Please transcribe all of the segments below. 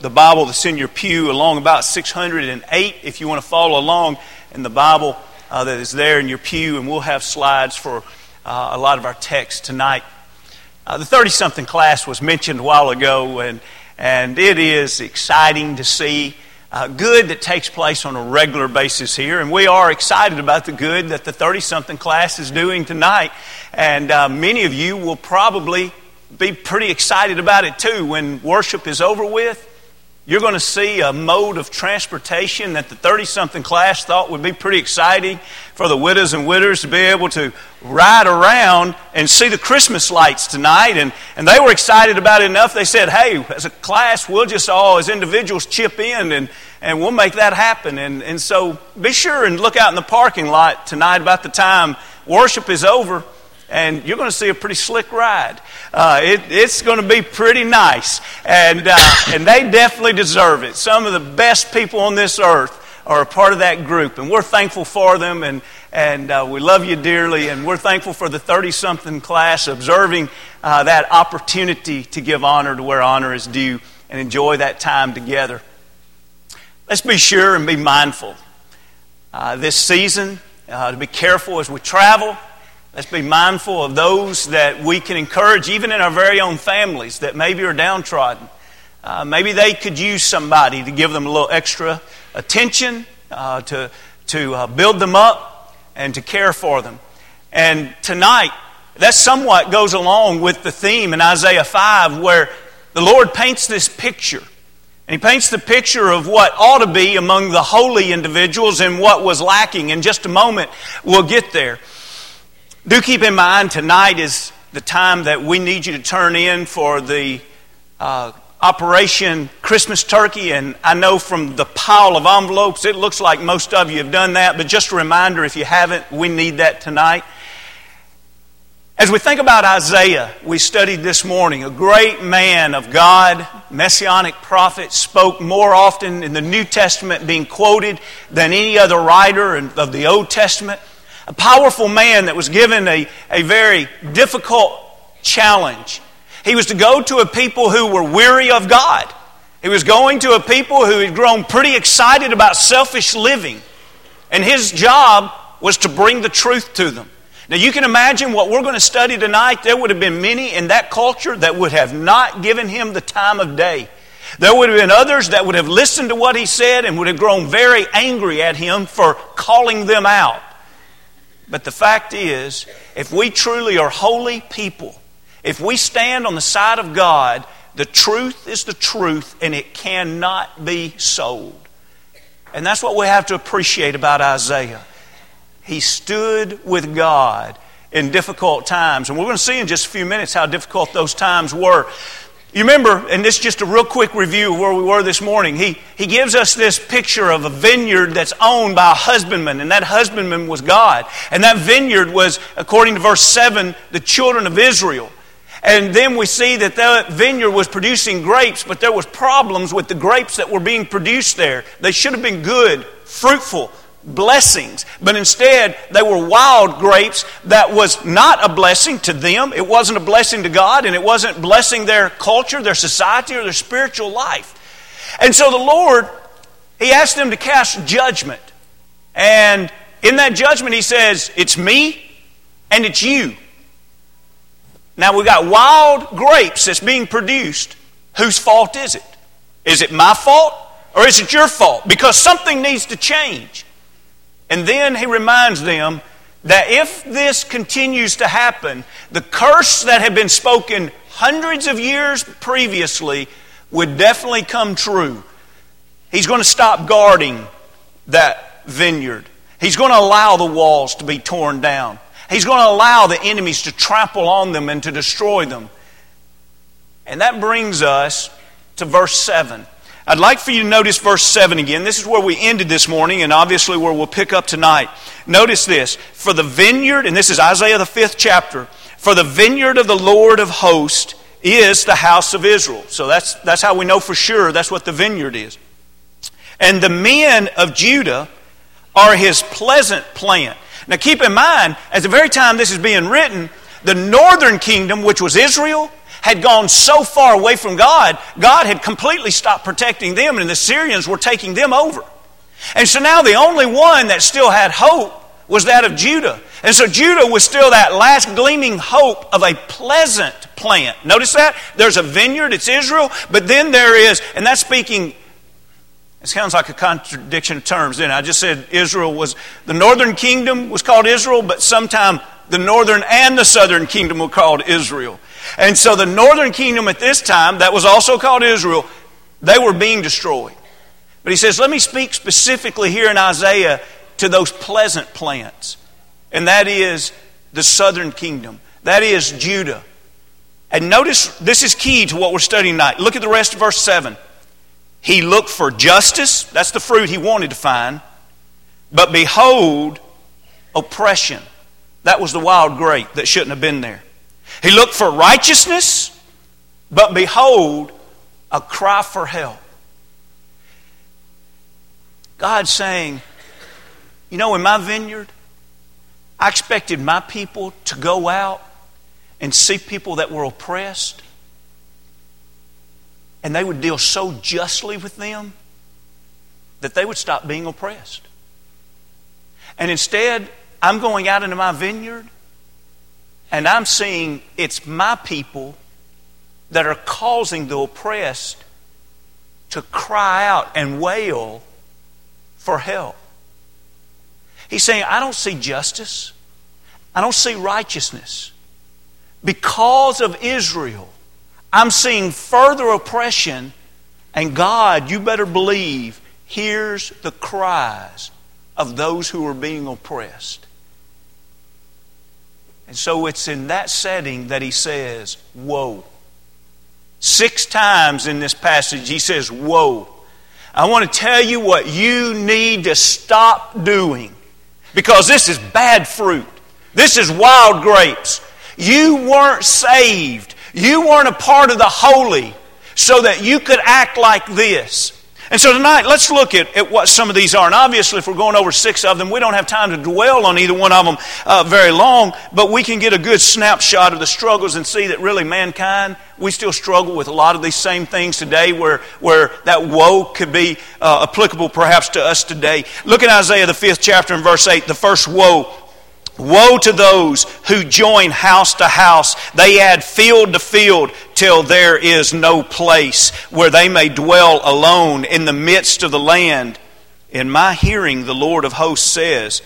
the Bible that's in your pew along about 608 if you want to follow along in the Bible uh, that is there in your pew, and we'll have slides for uh, a lot of our text tonight. Uh, the 30 something class was mentioned a while ago, and, and it is exciting to see uh, good that takes place on a regular basis here, and we are excited about the good that the 30 something class is doing tonight. And uh, many of you will probably be pretty excited about it too when worship is over with. You're going to see a mode of transportation that the 30 something class thought would be pretty exciting for the widows and widowers to be able to ride around and see the Christmas lights tonight. And, and they were excited about it enough, they said, hey, as a class, we'll just all, as individuals, chip in and, and we'll make that happen. And, and so be sure and look out in the parking lot tonight about the time worship is over and you're going to see a pretty slick ride. Uh, it, it's going to be pretty nice, and, uh, and they definitely deserve it. Some of the best people on this earth are a part of that group, and we're thankful for them, and, and uh, we love you dearly, and we're thankful for the 30 something class observing uh, that opportunity to give honor to where honor is due and enjoy that time together. Let's be sure and be mindful uh, this season uh, to be careful as we travel Let's be mindful of those that we can encourage, even in our very own families, that maybe are downtrodden. Uh, maybe they could use somebody to give them a little extra attention, uh, to, to uh, build them up, and to care for them. And tonight, that somewhat goes along with the theme in Isaiah 5 where the Lord paints this picture. And He paints the picture of what ought to be among the holy individuals and what was lacking. In just a moment, we'll get there. Do keep in mind tonight is the time that we need you to turn in for the uh, Operation Christmas Turkey. And I know from the pile of envelopes, it looks like most of you have done that. But just a reminder if you haven't, we need that tonight. As we think about Isaiah, we studied this morning, a great man of God, messianic prophet, spoke more often in the New Testament being quoted than any other writer of the Old Testament a powerful man that was given a, a very difficult challenge. He was to go to a people who were weary of God. He was going to a people who had grown pretty excited about selfish living. And his job was to bring the truth to them. Now, you can imagine what we're going to study tonight. There would have been many in that culture that would have not given him the time of day. There would have been others that would have listened to what he said and would have grown very angry at him for calling them out. But the fact is, if we truly are holy people, if we stand on the side of God, the truth is the truth and it cannot be sold. And that's what we have to appreciate about Isaiah. He stood with God in difficult times. And we're going to see in just a few minutes how difficult those times were. You remember, and this is just a real quick review of where we were this morning. He, he gives us this picture of a vineyard that's owned by a husbandman, and that husbandman was God. And that vineyard was, according to verse 7, the children of Israel. And then we see that that vineyard was producing grapes, but there was problems with the grapes that were being produced there. They should have been good, fruitful, blessings. But instead, they were wild grapes that was not a blessing to them. It wasn't a blessing to God, and it wasn't blessing their culture, their society, or their spiritual life. And so the Lord, He asked them to cast judgment. And in that judgment, He says, It's me and it's you. Now we've got wild grapes that's being produced. Whose fault is it? Is it my fault or is it your fault? Because something needs to change. And then he reminds them that if this continues to happen, the curse that had been spoken hundreds of years previously would definitely come true. He's going to stop guarding that vineyard. He's going to allow the walls to be torn down. He's going to allow the enemies to trample on them and to destroy them. And that brings us to verse 7. I'd like for you to notice verse 7 again. This is where we ended this morning and obviously where we'll pick up tonight. Notice this. For the vineyard, and this is Isaiah the fifth chapter, for the vineyard of the Lord of hosts is the house of Israel. So that's, that's how we know for sure that's what the vineyard is. And the men of Judah are his pleasant plant. Now keep in mind, at the very time this is being written, the northern kingdom, which was Israel, had gone so far away from God, God had completely stopped protecting them, and the Syrians were taking them over. And so now the only one that still had hope was that of Judah. And so Judah was still that last gleaming hope of a pleasant plant. Notice that? There's a vineyard, it's Israel, but then there is, and that's speaking, it sounds like a contradiction of terms, then I just said Israel was, the northern kingdom was called Israel, but sometime the northern and the southern kingdom were called Israel. And so the northern kingdom at this time, that was also called Israel, they were being destroyed. But he says, let me speak specifically here in Isaiah to those pleasant plants and that is the southern kingdom. That is Judah. And notice this is key to what we're studying tonight. Look at the rest of verse 7. He looked for justice, that's the fruit he wanted to find. But behold, oppression. That was the wild grape that shouldn't have been there. He looked for righteousness, but behold, a cry for help. God saying, You know, in my vineyard, I expected my people to go out and see people that were oppressed, and they would deal so justly with them that they would stop being oppressed. And instead, I'm going out into my vineyard and I'm seeing it's my people that are causing the oppressed to cry out and wail for help. He's saying, I don't see justice. I don't see righteousness. Because of Israel, I'm seeing further oppression, and God, you better believe, hears the cries of those who are being oppressed. And so it's in that setting that he says, Woe. Six times in this passage, he says, Woe. I want to tell you what you need to stop doing because this is bad fruit. This is wild grapes. You weren't saved. You weren't a part of the holy so that you could act like this. And so tonight, let's look at, at what some of these are. And obviously, if we're going over six of them, we don't have time to dwell on either one of them uh, very long, but we can get a good snapshot of the struggles and see that really mankind, we still struggle with a lot of these same things today where, where that woe could be uh, applicable perhaps to us today. Look at Isaiah, the fifth chapter, and verse 8. The first woe Woe to those who join house to house. They add field to field till there is no place where they may dwell alone in the midst of the land. In my hearing, the Lord of hosts says,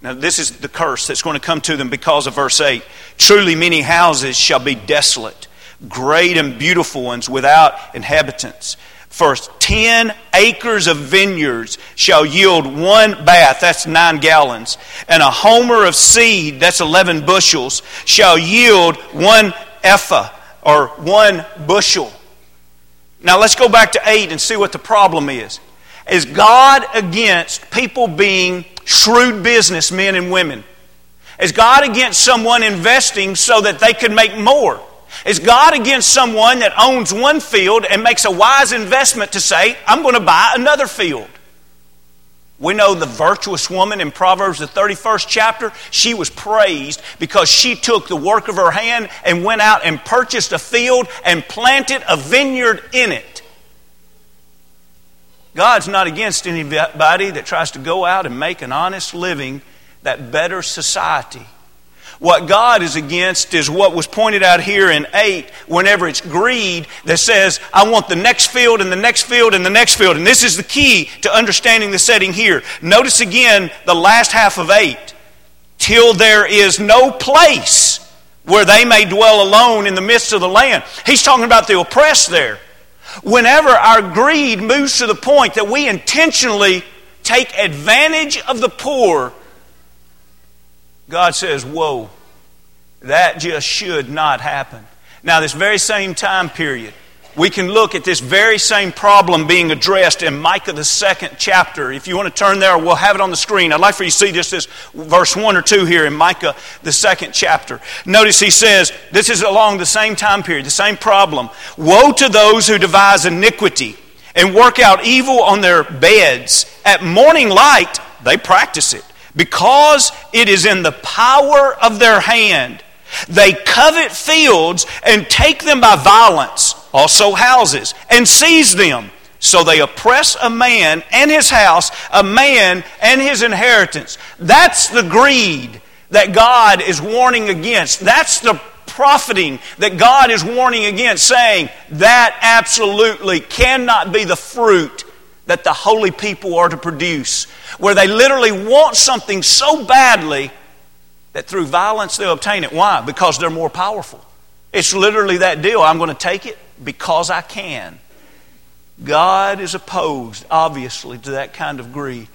now, this is the curse that's going to come to them because of verse 8. Truly, many houses shall be desolate, great and beautiful ones without inhabitants. For ten acres of vineyards shall yield one bath, that's nine gallons, and a homer of seed, that's eleven bushels, shall yield one ephah, or one bushel. Now let's go back to eight and see what the problem is. Is God against people being shrewd businessmen and women? Is God against someone investing so that they could make more? Is God against someone that owns one field and makes a wise investment to say, I'm going to buy another field? We know the virtuous woman in Proverbs, the 31st chapter, she was praised because she took the work of her hand and went out and purchased a field and planted a vineyard in it. God's not against anybody that tries to go out and make an honest living that better society. What God is against is what was pointed out here in 8, whenever it's greed that says, I want the next field and the next field and the next field. And this is the key to understanding the setting here. Notice again the last half of 8. Till there is no place where they may dwell alone in the midst of the land. He's talking about the oppressed there. Whenever our greed moves to the point that we intentionally take advantage of the poor God says, Whoa, that just should not happen. Now, this very same time period, we can look at this very same problem being addressed in Micah, the second chapter. If you want to turn there, we'll have it on the screen. I'd like for you to see just this verse 1 or 2 here in Micah, the second chapter. Notice he says, this is along the same time period, the same problem. Woe to those who devise iniquity and work out evil on their beds. At morning light, they practice it because it is in the power of their hand. They covet fields and take them by violence, also houses, and seize them. So they oppress a man and his house, a man and his inheritance. That's the greed that God is warning against. That's the profiting that God is warning against, saying that absolutely cannot be the fruit that the holy people are to produce, where they literally want something so badly that through violence they'll obtain it. Why? Because they're more powerful. It's literally that deal. I'm going to take it because I can. God is opposed, obviously, to that kind of greed.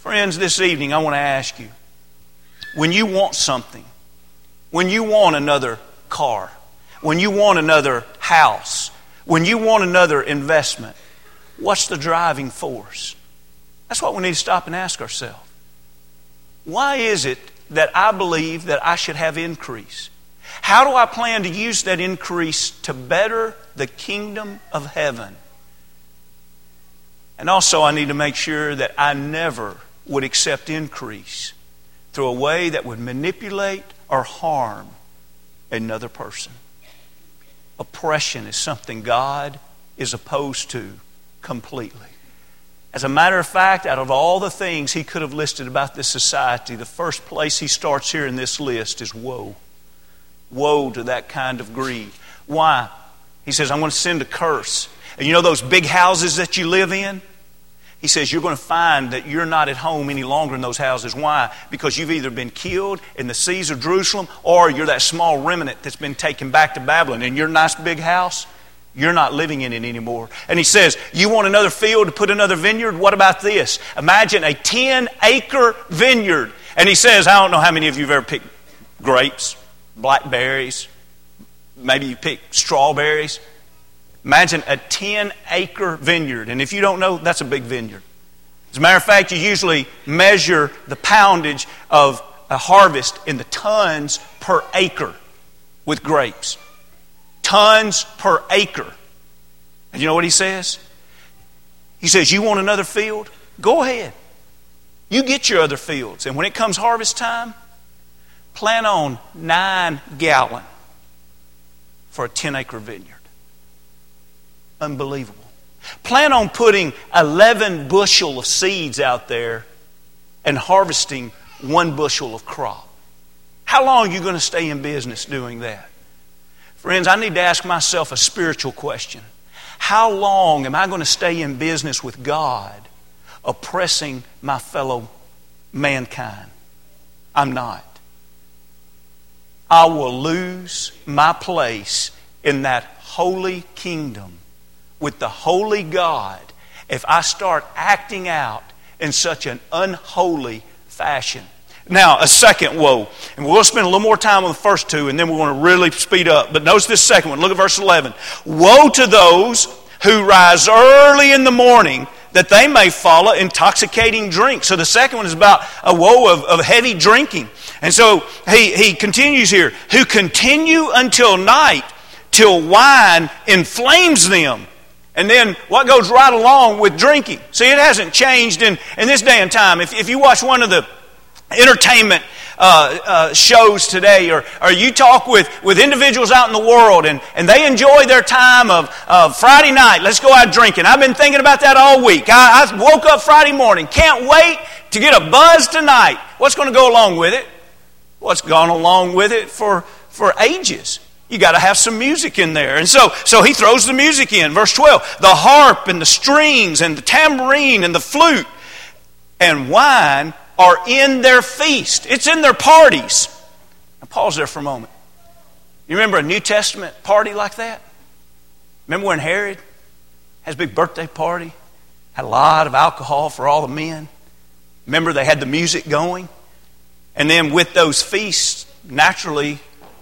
Friends, this evening I want to ask you when you want something, when you want another car, when you want another house, when you want another investment, what's the driving force? That's what we need to stop and ask ourselves. Why is it that I believe that I should have increase? How do I plan to use that increase to better the kingdom of heaven? And also, I need to make sure that I never would accept increase through a way that would manipulate or harm another person. Oppression is something God is opposed to completely. As a matter of fact, out of all the things he could have listed about this society, the first place he starts here in this list is woe. Woe to that kind of greed. Why? He says, I'm going to send a curse. And you know those big houses that you live in? He says, You're going to find that you're not at home any longer in those houses. Why? Because you've either been killed in the seas of Jerusalem or you're that small remnant that's been taken back to Babylon. And your nice big house, you're not living in it anymore. And he says, You want another field to put another vineyard? What about this? Imagine a 10 acre vineyard. And he says, I don't know how many of you have ever picked grapes, blackberries, maybe you picked strawberries. Imagine a 10 acre vineyard. And if you don't know, that's a big vineyard. As a matter of fact, you usually measure the poundage of a harvest in the tons per acre with grapes tons per acre. And you know what he says? He says, You want another field? Go ahead. You get your other fields. And when it comes harvest time, plan on nine gallon for a 10 acre vineyard. Unbelievable. Plan on putting 11 bushel of seeds out there and harvesting one bushel of crop. How long are you going to stay in business doing that? Friends, I need to ask myself a spiritual question. How long am I going to stay in business with God oppressing my fellow mankind? I'm not. I will lose my place in that holy kingdom with the holy God if I start acting out in such an unholy fashion. Now, a second woe. And we'll spend a little more time on the first two, and then we're going to really speed up. But notice this second one. Look at verse 11. Woe to those who rise early in the morning that they may follow intoxicating drink. So the second one is about a woe of, of heavy drinking. And so he, he continues here, who continue until night till wine inflames them. And then what goes right along with drinking? See, it hasn't changed in, in this day and time. If, if you watch one of the entertainment uh, uh, shows today, or, or you talk with, with individuals out in the world and, and they enjoy their time of, of Friday night, let's go out drinking. I've been thinking about that all week. I, I woke up Friday morning, can't wait to get a buzz tonight. What's going to go along with it? What's gone along with it for, for ages? You got to have some music in there. And so, so he throws the music in. Verse 12 the harp and the strings and the tambourine and the flute and wine are in their feast, it's in their parties. Now, pause there for a moment. You remember a New Testament party like that? Remember when Herod has a big birthday party? Had a lot of alcohol for all the men. Remember they had the music going? And then with those feasts, naturally,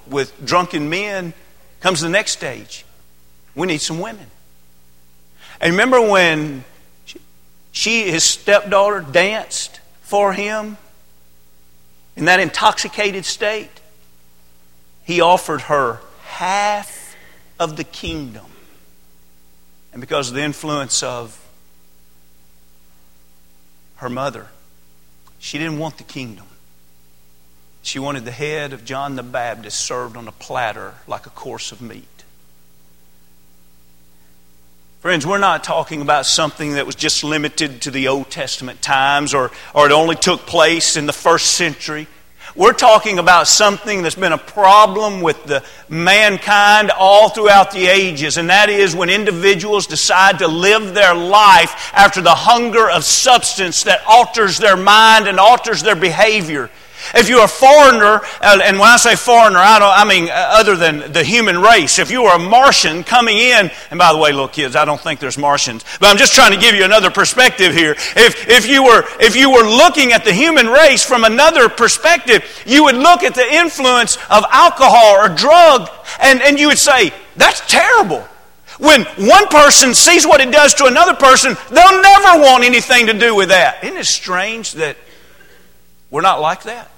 with drunken men, comes the next stage. We need some women. And remember when she, his stepdaughter, danced for him in that intoxicated state, he offered her half of the kingdom. And because of the influence of her mother, she didn't want the kingdom. She wanted the head of John the Baptist served on a platter like a course of meat. Friends, we're not talking about something that was just limited to the Old Testament times or, or it only took place in the first century. We're talking about something that's been a problem with the mankind all throughout the ages, and that is when individuals decide to live their life after the hunger of substance that alters their mind and alters their behavior. If you're a foreigner, and when I say foreigner, I, don't, I mean uh, other than the human race, if you were a Martian coming in, and by the way, little kids, I don't think there's Martians, but I'm just trying to give you another perspective here. If, if, you were, if you were looking at the human race from another perspective, you would look at the influence of alcohol or drug, and, and you would say, that's terrible. When one person sees what it does to another person, they'll never want anything to do with that. Isn't it strange that we're not like that?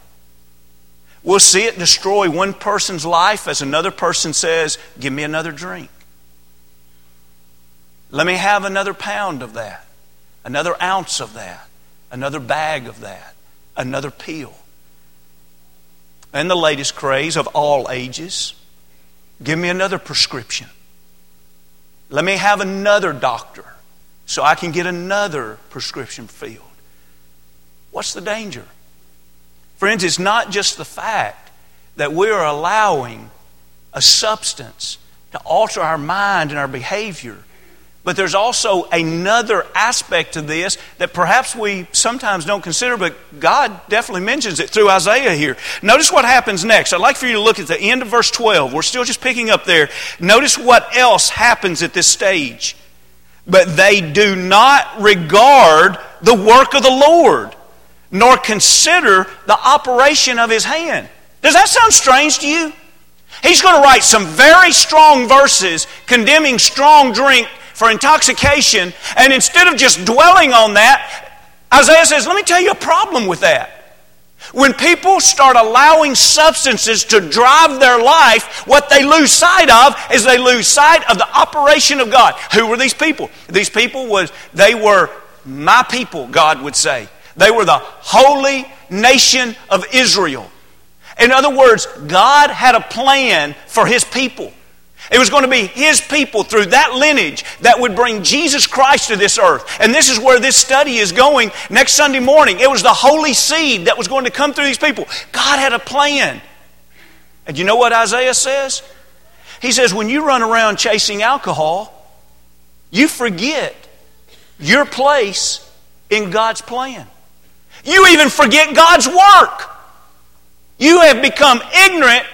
We'll see it destroy one person's life as another person says, Give me another drink. Let me have another pound of that, another ounce of that, another bag of that, another pill. And the latest craze of all ages give me another prescription. Let me have another doctor so I can get another prescription filled. What's the danger? Friends, it's not just the fact that we are allowing a substance to alter our mind and our behavior, but there's also another aspect to this that perhaps we sometimes don't consider, but God definitely mentions it through Isaiah here. Notice what happens next. I'd like for you to look at the end of verse 12. We're still just picking up there. Notice what else happens at this stage. But they do not regard the work of the Lord nor consider the operation of his hand. Does that sound strange to you? He's going to write some very strong verses condemning strong drink for intoxication, and instead of just dwelling on that, Isaiah says, Let me tell you a problem with that. When people start allowing substances to drive their life, what they lose sight of is they lose sight of the operation of God. Who were these people? These people was they were my people, God would say. They were the holy nation of Israel. In other words, God had a plan for His people. It was going to be His people through that lineage that would bring Jesus Christ to this earth. And this is where this study is going next Sunday morning. It was the holy seed that was going to come through these people. God had a plan. And you know what Isaiah says? He says, when you run around chasing alcohol, you forget your place in God's plan. You even forget God's work. You have become ignorant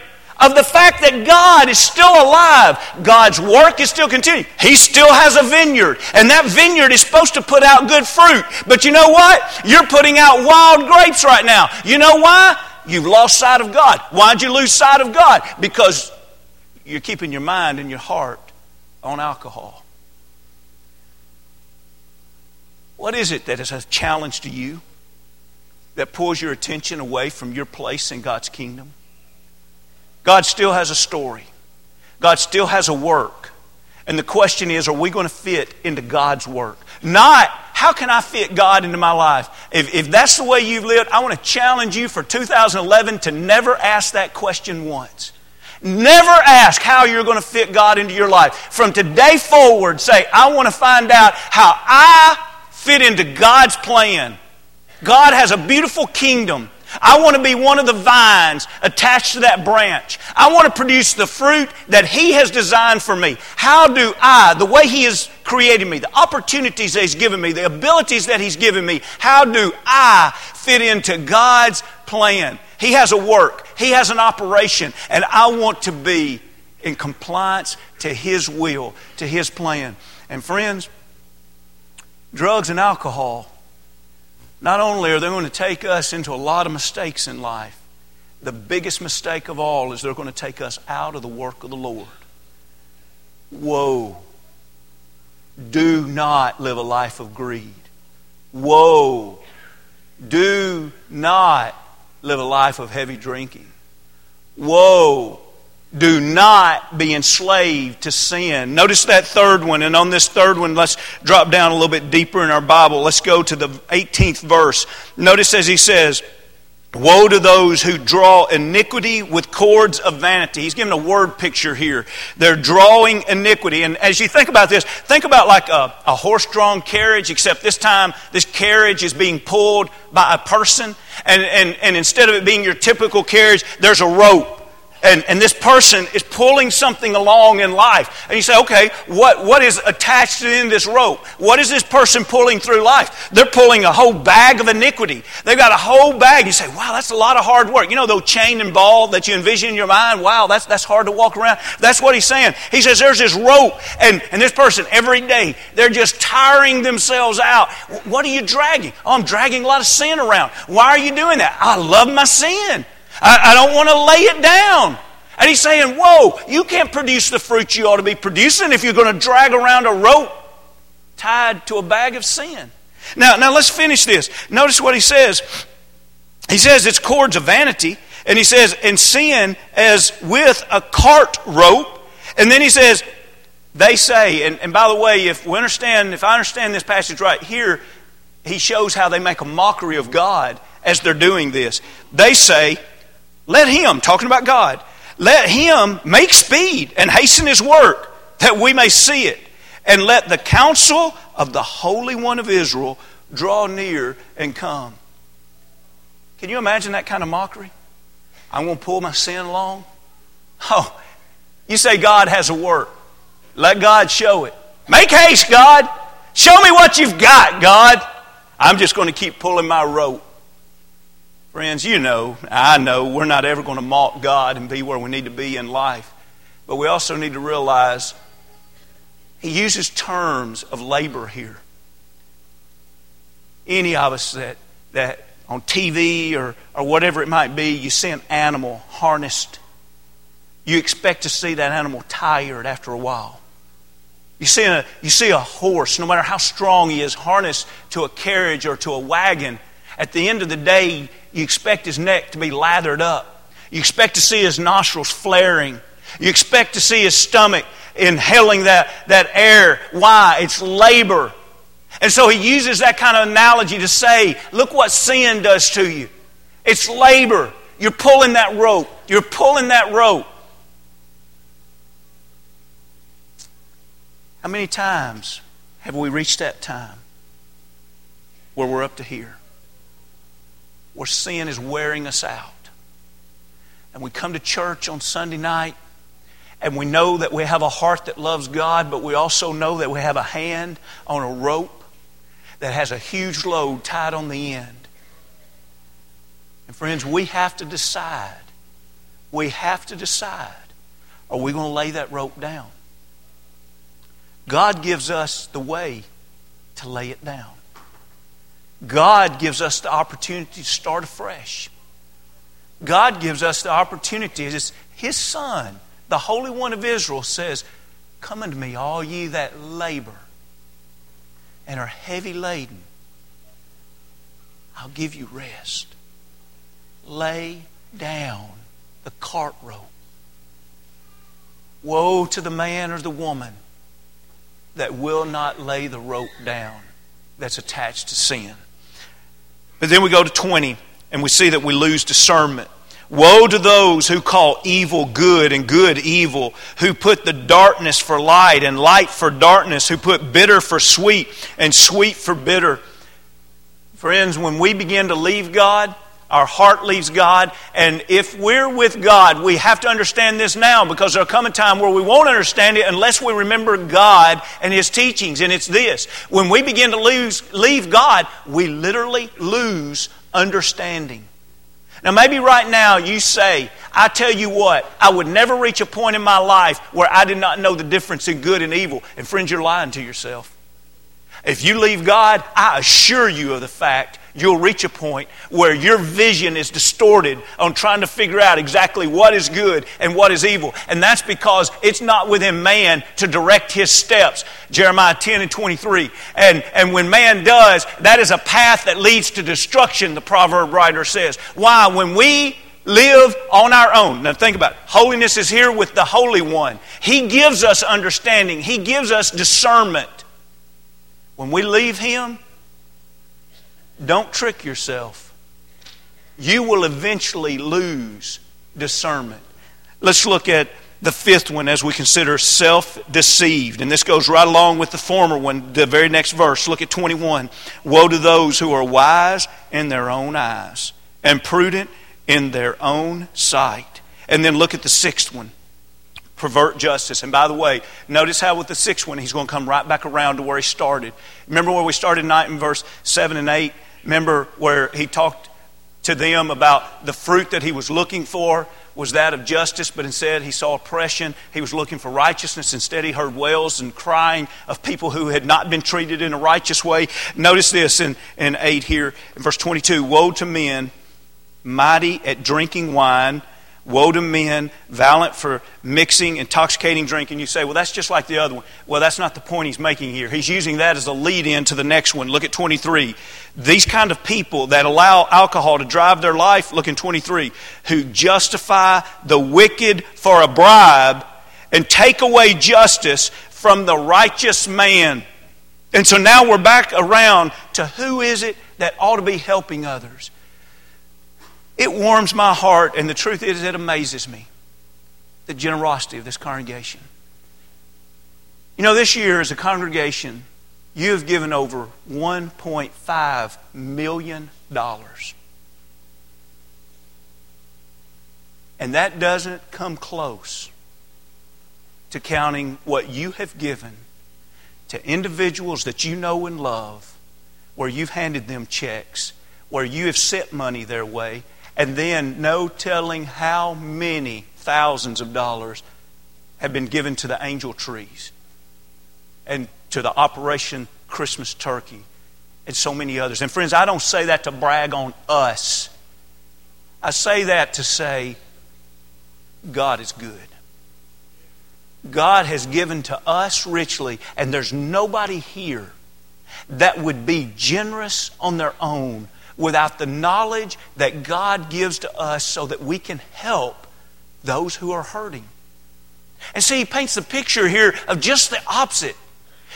of the fact that God is still alive. God's work is still continuing. He still has a vineyard, and that vineyard is supposed to put out good fruit. But you know what? You're putting out wild grapes right now. You know why? You've lost sight of God. Why'd you lose sight of God? Because you're keeping your mind and your heart on alcohol. What is it that is a challenge to you? That pulls your attention away from your place in God's kingdom? God still has a story, God still has a work. And the question is, are we going to fit into God's work? Not, how can I fit God into my life? If, if that's the way you've lived, I want to challenge you for 2011 to never ask that question once. Never ask how you're going to fit God into your life. From today forward, say, I want to find out how I fit into God's plan God has a beautiful kingdom. I want to be one of the vines attached to that branch. I want to produce the fruit that He has designed for me. How do I, the way He has created me, the opportunities that He's given me, the abilities that He's given me, how do I fit into God's plan? He has a work, He has an operation, and I want to be in compliance to His will, to His plan. And friends, drugs and alcohol not only are they going to take us into a lot of mistakes in life, the biggest mistake of all is they're going to take us out of the work of the Lord. Whoa. Do not live a life of greed. Whoa. Do not live a life of heavy drinking. Whoa. Do not be enslaved to sin. Notice that third one. And on this third one, let's drop down a little bit deeper in our Bible. Let's go to the 18th verse. Notice as he says, Woe to those who draw iniquity with cords of vanity. He's given a word picture here. They're drawing iniquity. And as you think about this, think about like a, a horse drawn carriage, except this time this carriage is being pulled by a person. And, and, and instead of it being your typical carriage, there's a rope and, and this person is pulling something along in life. And you say, okay, what, what is attached in this rope? What is this person pulling through life? They're pulling a whole bag of iniquity. They've got a whole bag. You say, wow, that's a lot of hard work. You know, those chain and ball that you envision in your mind? Wow, that's, that's hard to walk around. That's what he's saying. He says, there's this rope, and, and this person, every day, they're just tiring themselves out. What are you dragging? Oh, I'm dragging a lot of sin around. Why are you doing that? I love my sin. I, I don't want to lay it down. And he's saying, Whoa, you can't produce the fruit you ought to be producing if you're going to drag around a rope tied to a bag of sin. Now, now let's finish this. Notice what he says. He says it's cords of vanity, and he says, and sin as with a cart rope. And then he says, they say, and, and by the way, if we understand, if I understand this passage right, here he shows how they make a mockery of God as they're doing this. They say, let him, talking about God, let him make speed and hasten his work that we may see it. And let the counsel of the Holy One of Israel draw near and come. Can you imagine that kind of mockery? I'm going to pull my sin along. Oh, you say God has a work. Let God show it. Make haste, God. Show me what you've got, God. I'm just going to keep pulling my rope. Friends, you know, I know, we're not ever going to mock God and be where we need to be in life. But we also need to realize He uses terms of labor here. Any of us that, that on TV or, or whatever it might be, you see an animal harnessed. You expect to see that animal tired after a while. You see, a, you see a horse, no matter how strong he is, harnessed to a carriage or to a wagon. At the end of the day, you expect his neck to be lathered up. You expect to see his nostrils flaring. You expect to see his stomach inhaling that, that air. Why? It's labor. And so he uses that kind of analogy to say, look what sin does to you. It's labor. You're pulling that rope. You're pulling that rope. How many times have we reached that time where we're up to here? Where sin is wearing us out. And we come to church on Sunday night and we know that we have a heart that loves God, but we also know that we have a hand on a rope that has a huge load tied on the end. And friends, we have to decide. We have to decide are we going to lay that rope down? God gives us the way to lay it down. God gives us the opportunity to start afresh. God gives us the opportunity. It's His Son, the Holy One of Israel, says, Come unto me, all ye that labor and are heavy laden. I'll give you rest. Lay down the cart rope. Woe to the man or the woman that will not lay the rope down that's attached to sin. But then we go to 20 and we see that we lose discernment. Woe to those who call evil good and good evil, who put the darkness for light and light for darkness, who put bitter for sweet and sweet for bitter. Friends, when we begin to leave God, our heart leaves God. And if we're with God, we have to understand this now because there'll come a time where we won't understand it unless we remember God and His teachings. And it's this when we begin to lose, leave God, we literally lose understanding. Now, maybe right now you say, I tell you what, I would never reach a point in my life where I did not know the difference in good and evil. And friends, you're lying to yourself. If you leave God, I assure you of the fact you'll reach a point where your vision is distorted on trying to figure out exactly what is good and what is evil. And that's because it's not within man to direct his steps. Jeremiah 10 and 23. And, and when man does, that is a path that leads to destruction, the proverb writer says. Why? When we live on our own. Now think about it. Holiness is here with the Holy One. He gives us understanding. He gives us discernment. When we leave Him, don't trick yourself. you will eventually lose discernment. Let's look at the fifth one as we consider self deceived. And this goes right along with the former one, the very next verse. Look at 21. Woe to those who are wise in their own eyes and prudent in their own sight. And then look at the sixth one pervert justice. And by the way, notice how with the sixth one, he's going to come right back around to where he started. Remember where we started tonight in verse 7 and 8? Remember where he talked to them about the fruit that he was looking for was that of justice, but instead he saw oppression. He was looking for righteousness. Instead, he heard wails and crying of people who had not been treated in a righteous way. Notice this in, in 8 here, in verse 22 Woe to men, mighty at drinking wine Woe to men, violent for mixing intoxicating drink. And you say, well, that's just like the other one. Well, that's not the point he's making here. He's using that as a lead in to the next one. Look at 23. These kind of people that allow alcohol to drive their life, look in 23, who justify the wicked for a bribe and take away justice from the righteous man. And so now we're back around to who is it that ought to be helping others? It warms my heart, and the truth is, it amazes me the generosity of this congregation. You know, this year as a congregation, you have given over $1.5 million. And that doesn't come close to counting what you have given to individuals that you know and love, where you've handed them checks, where you have sent money their way, and then no telling how many thousands of dollars have been given to the angel trees and to the Operation Christmas Turkey and so many others. And friends, I don't say that to brag on us. I say that to say God is good. God has given to us richly, and there's nobody here that would be generous on their own without the knowledge that God gives to us so that we can help those who are hurting. And see, he paints the picture here of just the opposite.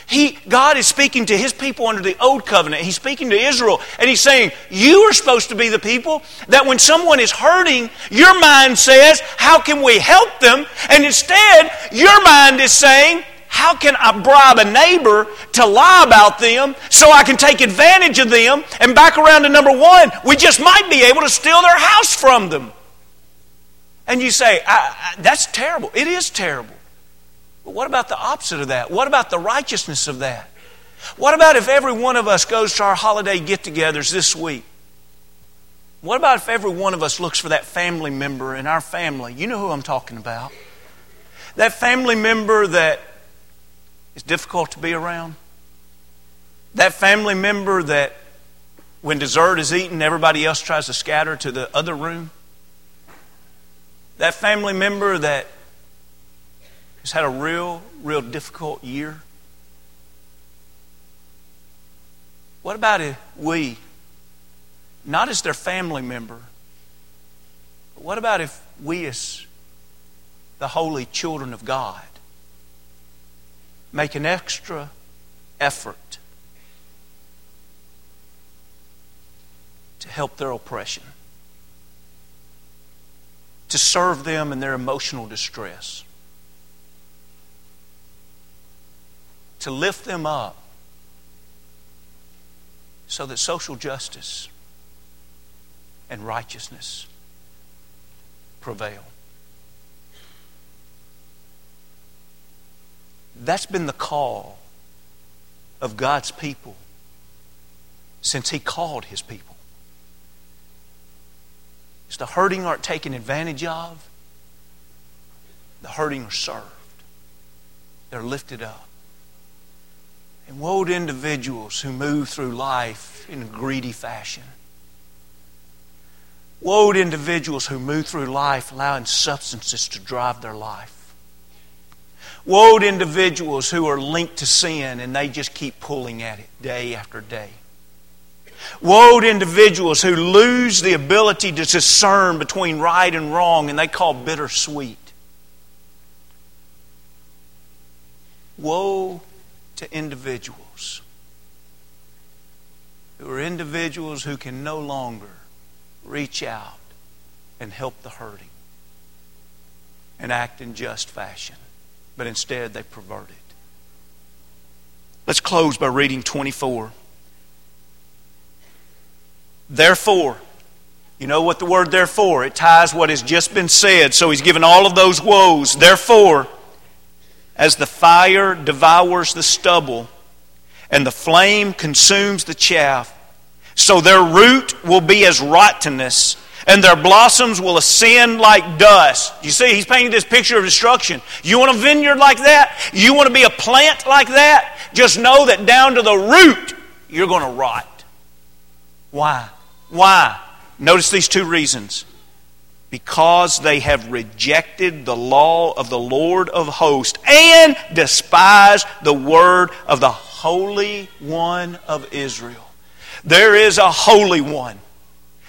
He, God is speaking to his people under the old covenant. He's speaking to Israel, and he's saying, You are supposed to be the people that when someone is hurting, your mind says, How can we help them? And instead, your mind is saying, how can I bribe a neighbor to lie about them so I can take advantage of them? And back around to number one, we just might be able to steal their house from them. And you say, I, I, that's terrible. It is terrible. But what about the opposite of that? What about the righteousness of that? What about if every one of us goes to our holiday get togethers this week? What about if every one of us looks for that family member in our family? You know who I'm talking about. That family member that is difficult to be around. That family member that when dessert is eaten, everybody else tries to scatter to the other room. That family member that has had a real, real difficult year. What about if we, not as their family member, but what about if we, as the holy children of God, make an extra effort to help their oppression, to serve them in their emotional distress, to lift them up so that social justice and righteousness prevail. That's been the call of God's people since He called His people. It's the hurting aren't taken advantage of, the hurting are served, they're lifted up. And woe to individuals who move through life in a greedy fashion. Woe to individuals who move through life allowing substances to drive their life. Woe to individuals who are linked to sin and they just keep pulling at it day after day. Woe to individuals who lose the ability to discern between right and wrong and they call bittersweet. Woe to individuals who are individuals who can no longer reach out and help the hurting and act in just fashion. But instead, they pervert it. Let's close by reading 24. Therefore, you know what the word therefore? It ties what has just been said. So he's given all of those woes. Therefore, as the fire devours the stubble and the flame consumes the chaff, so their root will be as rottenness and their blossoms will ascend like dust. You see, he's painting this picture of destruction. You want a vineyard like that? You want to be a plant like that? Just know that down to the root, you're going to rot. Why? Why? Notice these two reasons. Because they have rejected the law of the Lord of hosts and despised the word of the Holy One of Israel. There is a Holy One.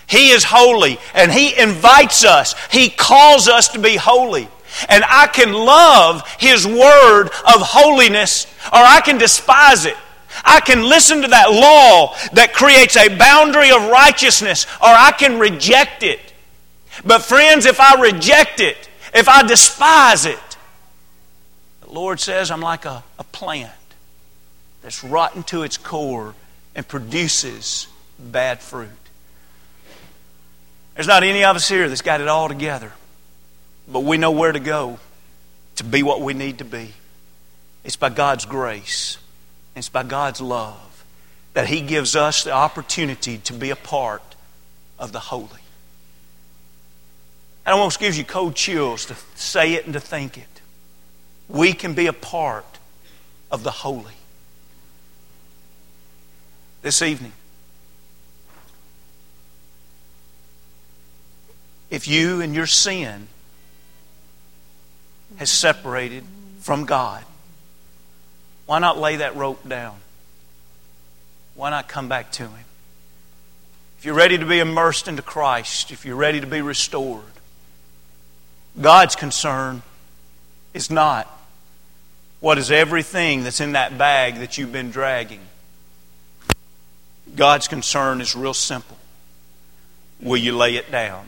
He is holy and He invites us. He calls us to be holy. And I can love His word of holiness or I can despise it. I can listen to that law that creates a boundary of righteousness or I can reject it. But, friends, if I reject it, if I despise it, the Lord says I'm like a, a plant that's rotten to its core and produces bad fruit. There's not any of us here that's got it all together, but we know where to go to be what we need to be. It's by God's grace, it's by God's love that He gives us the opportunity to be a part of the holy. And almost gives you cold chills to say it and to think it. We can be a part of the holy. This evening, if you and your sin has separated from God, why not lay that rope down? Why not come back to Him? If you're ready to be immersed into Christ, if you're ready to be restored, God's concern is not what is everything that's in that bag that you've been dragging. God's concern is real simple. Will you lay it down?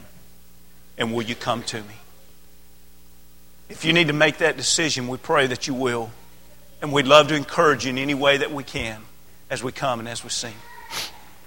And will you come to me? If you need to make that decision, we pray that you will. And we'd love to encourage you in any way that we can as we come and as we sing.